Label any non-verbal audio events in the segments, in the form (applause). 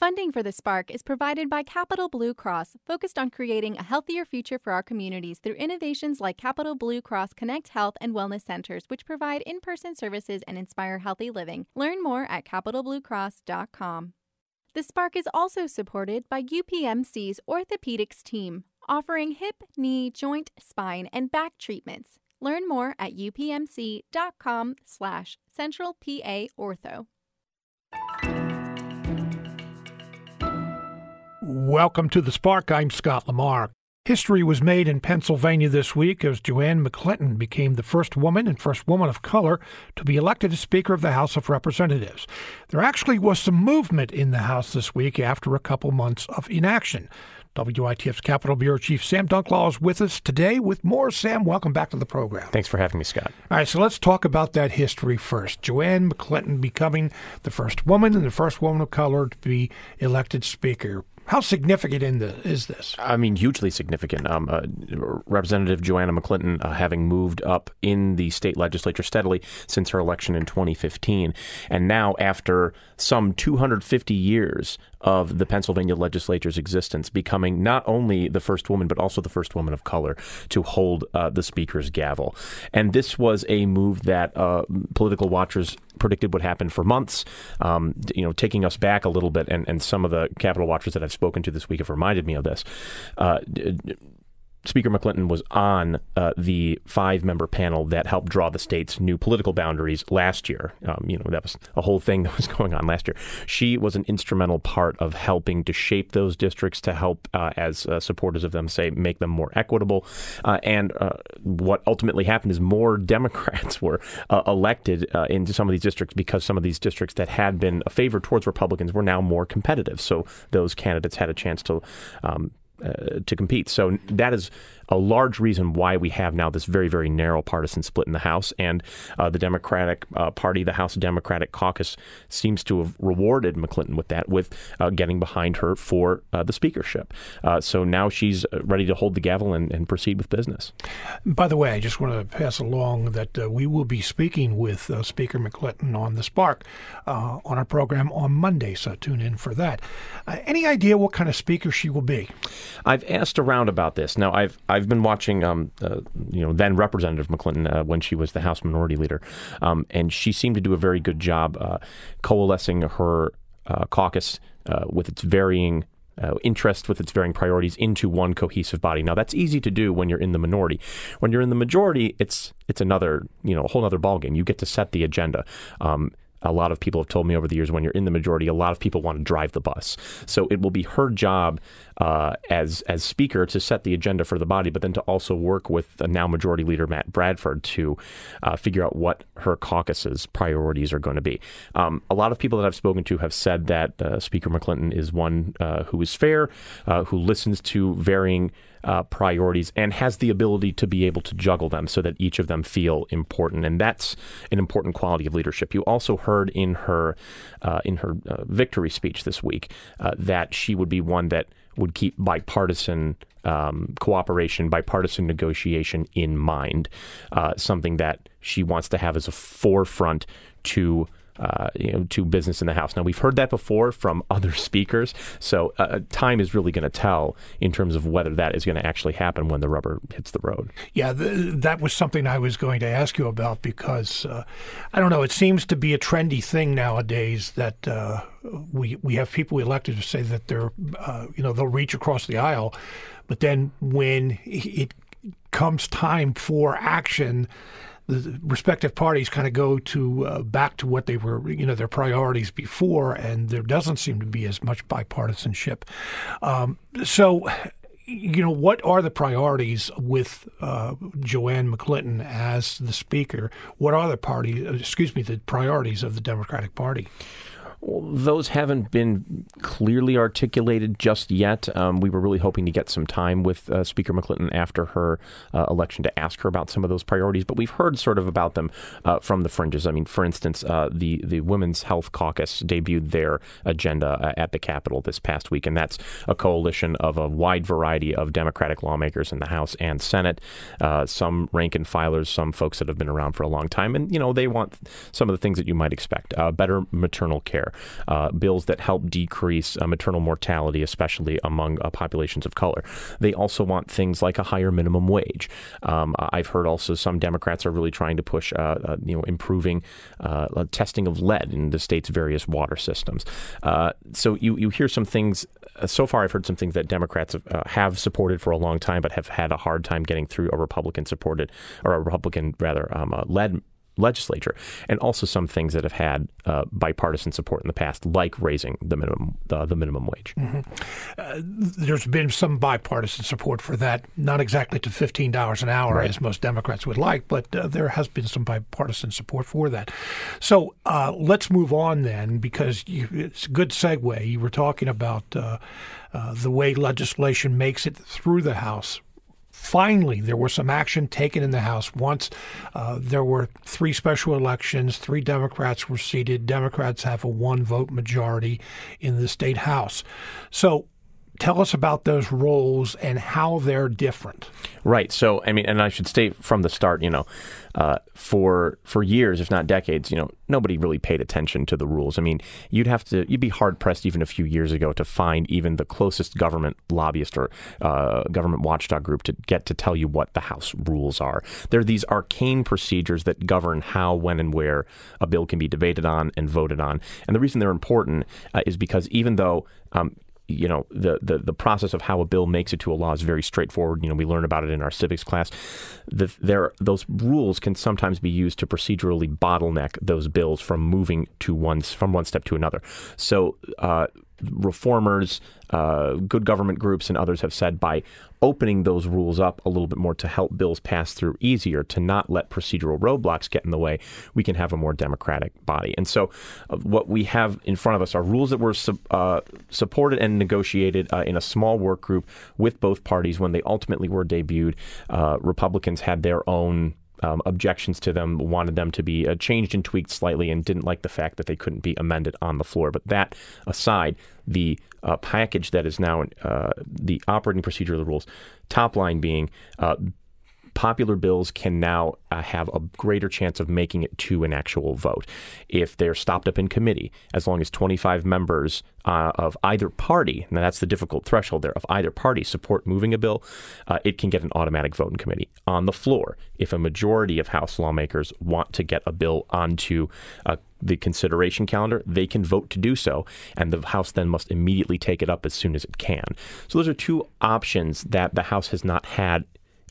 Funding for the Spark is provided by Capital Blue Cross, focused on creating a healthier future for our communities through innovations like Capital Blue Cross Connect Health and Wellness Centers, which provide in person services and inspire healthy living. Learn more at capitalbluecross.com. The Spark is also supported by UPMC's orthopedics team, offering hip, knee, joint, spine, and back treatments. Learn more at upmc.com slash centralpaortho. Welcome to the Spark. I'm Scott Lamar. History was made in Pennsylvania this week as Joanne McClinton became the first woman and first woman of color to be elected as Speaker of the House of Representatives. There actually was some movement in the House this week after a couple months of inaction. WITF's Capitol Bureau Chief Sam Dunklau is with us today with more. Sam, welcome back to the program. Thanks for having me, Scott. All right, so let's talk about that history first. Joanne McClinton becoming the first woman and the first woman of color to be elected Speaker. How significant in the, is this? I mean, hugely significant. Um, uh, Representative Joanna McClinton, uh, having moved up in the state legislature steadily since her election in 2015, and now after some 250 years of the Pennsylvania legislature's existence, becoming not only the first woman but also the first woman of color to hold uh, the speaker's gavel. And this was a move that uh, political watchers predicted would happen for months. Um, you know, taking us back a little bit, and, and some of the Capitol watchers that I've spoken to this week have reminded me of this. Uh, Speaker McClinton was on uh, the five member panel that helped draw the state's new political boundaries last year. Um, you know, that was a whole thing (laughs) that was going on last year. She was an instrumental part of helping to shape those districts to help, uh, as uh, supporters of them say, make them more equitable. Uh, and uh, what ultimately happened is more (laughs) Democrats were uh, elected into some of these districts because some of these districts that had been a favor towards Republicans were now more competitive. So those candidates had a chance to um, uh, to compete. So that is a large reason why we have now this very, very narrow partisan split in the House. And uh, the Democratic uh, Party, the House Democratic Caucus, seems to have rewarded McClinton with that, with uh, getting behind her for uh, the speakership. Uh, so now she's ready to hold the gavel and, and, proceed with business. By the way, I just want to pass along that we will be speaking with Speaker McClinton on the Spark on our program on Monday, so tune in for that. any idea what kind of speaker she will be? I've asked around about this. Now, I've I've been watching, um, uh, you know, then Representative McClinton uh, when she was the House Minority Leader, um, and she seemed to do a very good job uh, coalescing her uh, caucus uh, with its varying. Uh, interest with its varying priorities into one cohesive body. Now that's easy to do when you're in the minority. When you're in the majority, it's it's another you know a whole other ballgame. You get to set the agenda. Um, a lot of people have told me over the years when you're in the majority, a lot of people want to drive the bus. So it will be her job uh, as as speaker to set the agenda for the body, but then to also work with the now majority leader Matt Bradford to uh, figure out what her caucus's priorities are going to be. Um, a lot of people that I've spoken to have said that uh, Speaker McClinton is one uh, who is fair, uh, who listens to varying uh, priorities and has the ability to be able to juggle them so that each of them feel important, and that's an important quality of leadership. You also heard in her uh, in her uh, victory speech this week uh, that she would be one that would keep bipartisan um, cooperation, bipartisan negotiation in mind, uh, something that she wants to have as a forefront to uh, you know, to business in the House. Now, we've heard that before from (laughs) other speakers, so uh, uh time is really going to tell in terms of whether that is going to actually happen when the rubber hits the road. Yeah, that was something I was going to ask you about because uh, I don't know, it seems to be a trendy thing nowadays that uh, we we have people elected to say that they're, uh, you know, they'll reach across the aisle, but then when it comes time for action the respective parties kind of go to uh, back to what they were, you know, their priorities before, and there doesn't seem to be as much bipartisanship. Um, so, you know, what are the priorities with uh, Joanne McClinton as the speaker? What are the party, uh, excuse me, the priorities of the Democratic Party? Those haven't been clearly articulated just yet. Um, we were really hoping to get some time with uh, Speaker McClinton after her uh, election to ask her about some of those priorities, but we've heard sort of about them uh, from the fringes. I mean, for instance, uh, the the Women's Health Caucus debuted their agenda uh, at the Capitol this past week, and that's a coalition of a wide variety of Democratic lawmakers in the House and Senate, uh, some rank and filers, some folks that have been around for a long time, and you know they want some of the things that you might expect: better maternal care care, uh, bills that help decrease uh, maternal mortality, especially among uh, populations of color. They also want things like a higher minimum wage. Um, I've heard also some Democrats are really trying to push, uh, uh, you know, improving testing of lead in the state's various water systems. so you you hear some things. so far, I've heard some things that Democrats have, have supported for a long time, but have had a hard time getting through a Republican supported or a Republican rather um, led legislature, and also some things that have had uh, bipartisan support in the past, like raising the minimum the, the minimum wage. Mm-hmm. Uh, there's been some bipartisan support for that, not exactly to fifteen dollars an hour right. as most Democrats would like, but uh, there has been some bipartisan support for that. So uh, let's move on then, because you, it's a good segue. You were talking about uh, uh, the way legislation makes it through the House Finally, there was some action taken in the House once uh, there were three special elections, three Democrats were seated. Democrats have a one vote majority in the state House. So tell us about those roles and how they're different. Right. So, I mean, and I should state from the start, you know, uh, for for years, if not decades, you know, nobody really paid attention to the rules. I mean, you'd have to, you'd be hard pressed even a few years ago to find even the closest government lobbyist or uh, government watchdog group to get to tell you what the House rules are. There are these arcane procedures that govern how, when, and where a bill can be debated on and voted on. And the reason they're important uh, is because even though um, you know the, the the process of how a bill makes it to a law is very straightforward. You know, we learn about it in our civics class. The, there, those rules can sometimes be used to procedurally bottleneck those bills from moving to one from one step to another. So. Uh, reformers, uh, good government groups, and others have said by opening those rules up a little bit more to help bills pass through easier, to not let procedural roadblocks get in the way, we can have a more democratic body. And so, uh, what we have in front of us are rules that were su- uh, supported and negotiated uh, in a small work group with both parties when they ultimately were debuted. Uh, Republicans had their own um, objections to them, wanted them to be uh, changed and tweaked slightly, and didn't like the fact that they couldn't be amended on the floor. But that aside, the uh, package that is now uh, the operating procedure of the rules, top line being uh, popular bills can now uh, have a greater chance of making it to an actual vote if they're stopped up in committee, as long as 25 members uh, of either party, and that's the difficult threshold there, of either party support moving a bill, uh, it can get an automatic vote in committee. On the floor, if a majority of House lawmakers want to get a bill onto uh, the consideration calendar, they can vote to do so, and the House then must immediately take it up as soon as it can. So those are two options that the House has not had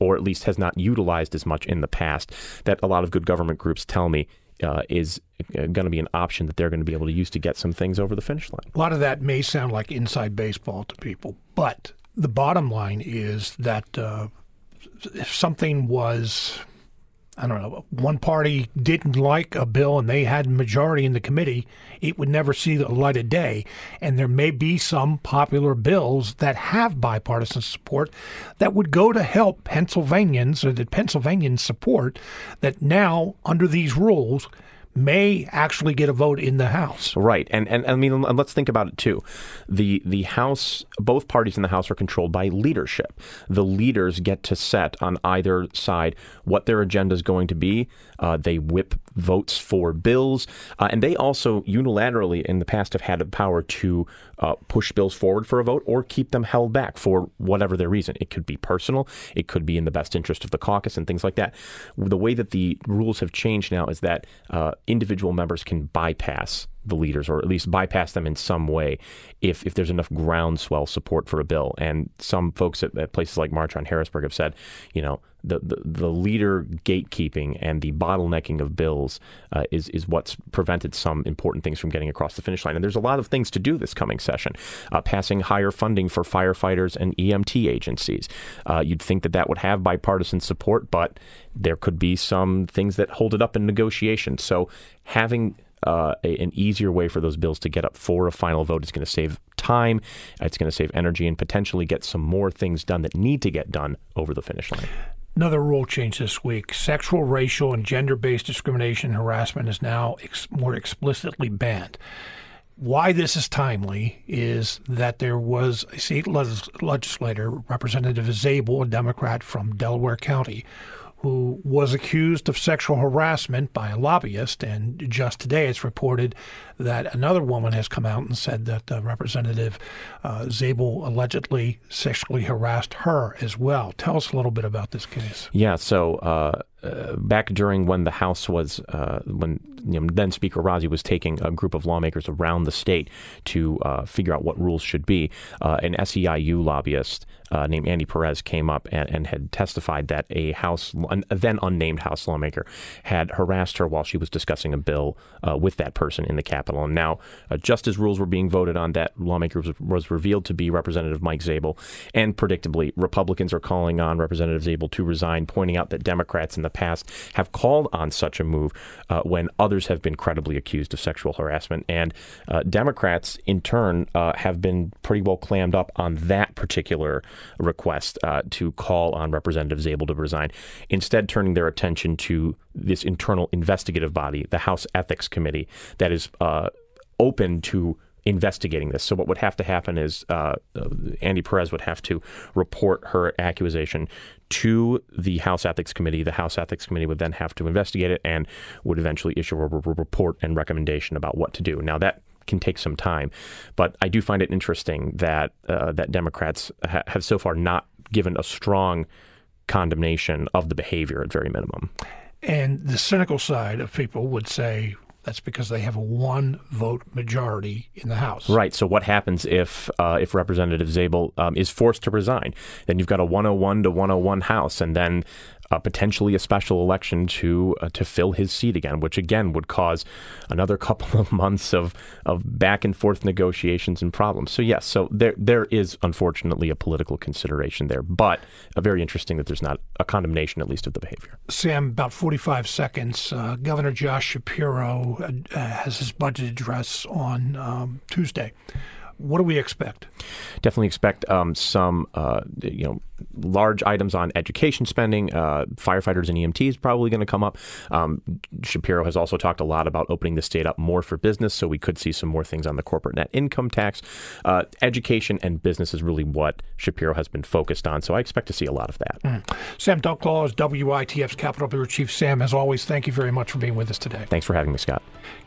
or at least has not utilized as much in the past, that a lot of good government groups tell me uh, is uh, going to be an option that they're going to be able to use to get some things over the finish line. A lot of that may sound like inside baseball to people, but the bottom line is that uh, if something was I don't know, one party didn't like a bill and they had majority in the committee, it would never see the light of day. And there may be some popular bills that have bipartisan support that would go to help Pennsylvanians or that Pennsylvanians support that now, under these rules, may actually get a vote in the House. Right, and and I mean, let's think about it too. The the House, both parties in the House are controlled by leadership. The leaders get to set on either side what their agenda is going to be. Uh, they whip votes for bills, uh, and they also unilaterally in the past have had the power to uh, push bills forward for a vote or keep them held back for whatever their reason. It could be personal, it could be in the best interest of the caucus, and things like that. The way that the rules have changed now is that uh, individual members can bypass the leaders or at least bypass them in some way if, if there's enough groundswell support for a bill. And some folks at, at places like March on Harrisburg have said, you know, the, the, the leader gatekeeping and the bottlenecking of bills uh, is, is what's prevented some important things from getting across the finish line. And there's a lot of things to do this coming session. Uh, passing higher funding for firefighters and EMT agencies. Uh, you'd think that that would have bipartisan support, but there could be some things that hold it up in negotiations. So having uh, a, an easier way for those bills to get up for a final vote is going to save time, it's going to save energy, and potentially get some more things done that need to get done over the finish line. Another rule change this week sexual, racial, and gender based discrimination and harassment is now ex- more explicitly banned. Why this is timely is that there was a state legislator, Representative Zabel, a Democrat from Delaware County, who was accused of sexual harassment by a lobbyist. And just today it's reported that another woman has come out and said that uh, Representative uh, Zabel allegedly sexually harassed her as well. Tell us a little bit about this case. Yeah, so uh, uh back during when the House was, uh, when you know, then Speaker Rozzi was taking a group of lawmakers around the state to uh, figure out what rules should be, an SEIU lobbyist uh, named Andi Perez came up and, and, had testified that a House, a then unnamed House lawmaker, had harassed her while she was discussing a bill uh, with that person in the Capitol. And now, uh, just as rules were being voted on, that lawmaker was, was, revealed to be Representative Mike Zabel. And predictably, Republicans are calling on Representative Zabel to resign, pointing out that Democrats in the past have called on such a move uh, when others have been credibly accused of sexual harassment. And uh, Democrats, in turn, uh, have been pretty well clammed up on that particular request uh, to call on Representative Zabel to resign, instead turning their attention to this internal investigative body, the House Ethics Committee, that is uh, open to investigating this. So what would have to happen is uh, uh, Andi Perez would have to report her accusation to the House Ethics Committee. The House Ethics Committee would then have to investigate it and would eventually issue a report and recommendation about what to do. Now that can take some time. But I do find it interesting that uh, that Democrats ha- have so far not given a strong condemnation of the behavior at very minimum. And the cynical side of people would say that's because they have a one vote majority in the House. Right. So what happens if uh, if Representative Zabel um, is forced to resign? Then you've got a 101 to 101 House, and then uh, potentially a special election to uh, to fill his seat again, which again would cause another (laughs) couple of months of of back and forth negotiations and problems. So yes, so there there is unfortunately a political consideration there, but uh, very interesting that there's not a condemnation at least of the behavior. Sam, about 45 seconds. Uh, Governor Josh Shapiro uh, has his budget address on um, Tuesday. What do we expect? Definitely expect um, some, uh, you know, large items on education spending. Uh, firefighters and EMTs probably going to come up. Um, Shapiro has also talked a lot about opening the state up more for business, so we could see some more things on the corporate net income tax. Uh, education and business is really what Shapiro has been focused on, so I expect to see a lot of that. Mm. Sam Dunklau is WITF's Capitol Bureau Chief. Sam, as always, thank you very much for being with us today. Thanks for having me, Scott.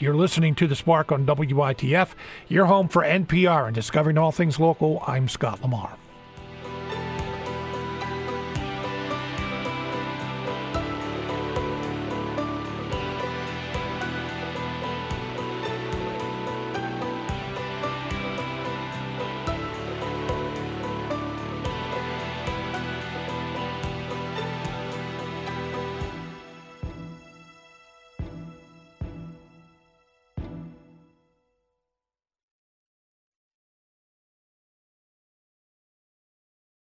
You're listening to The Spark on WITF, your home for NPR and discovering all things local. I'm Scott Lamar.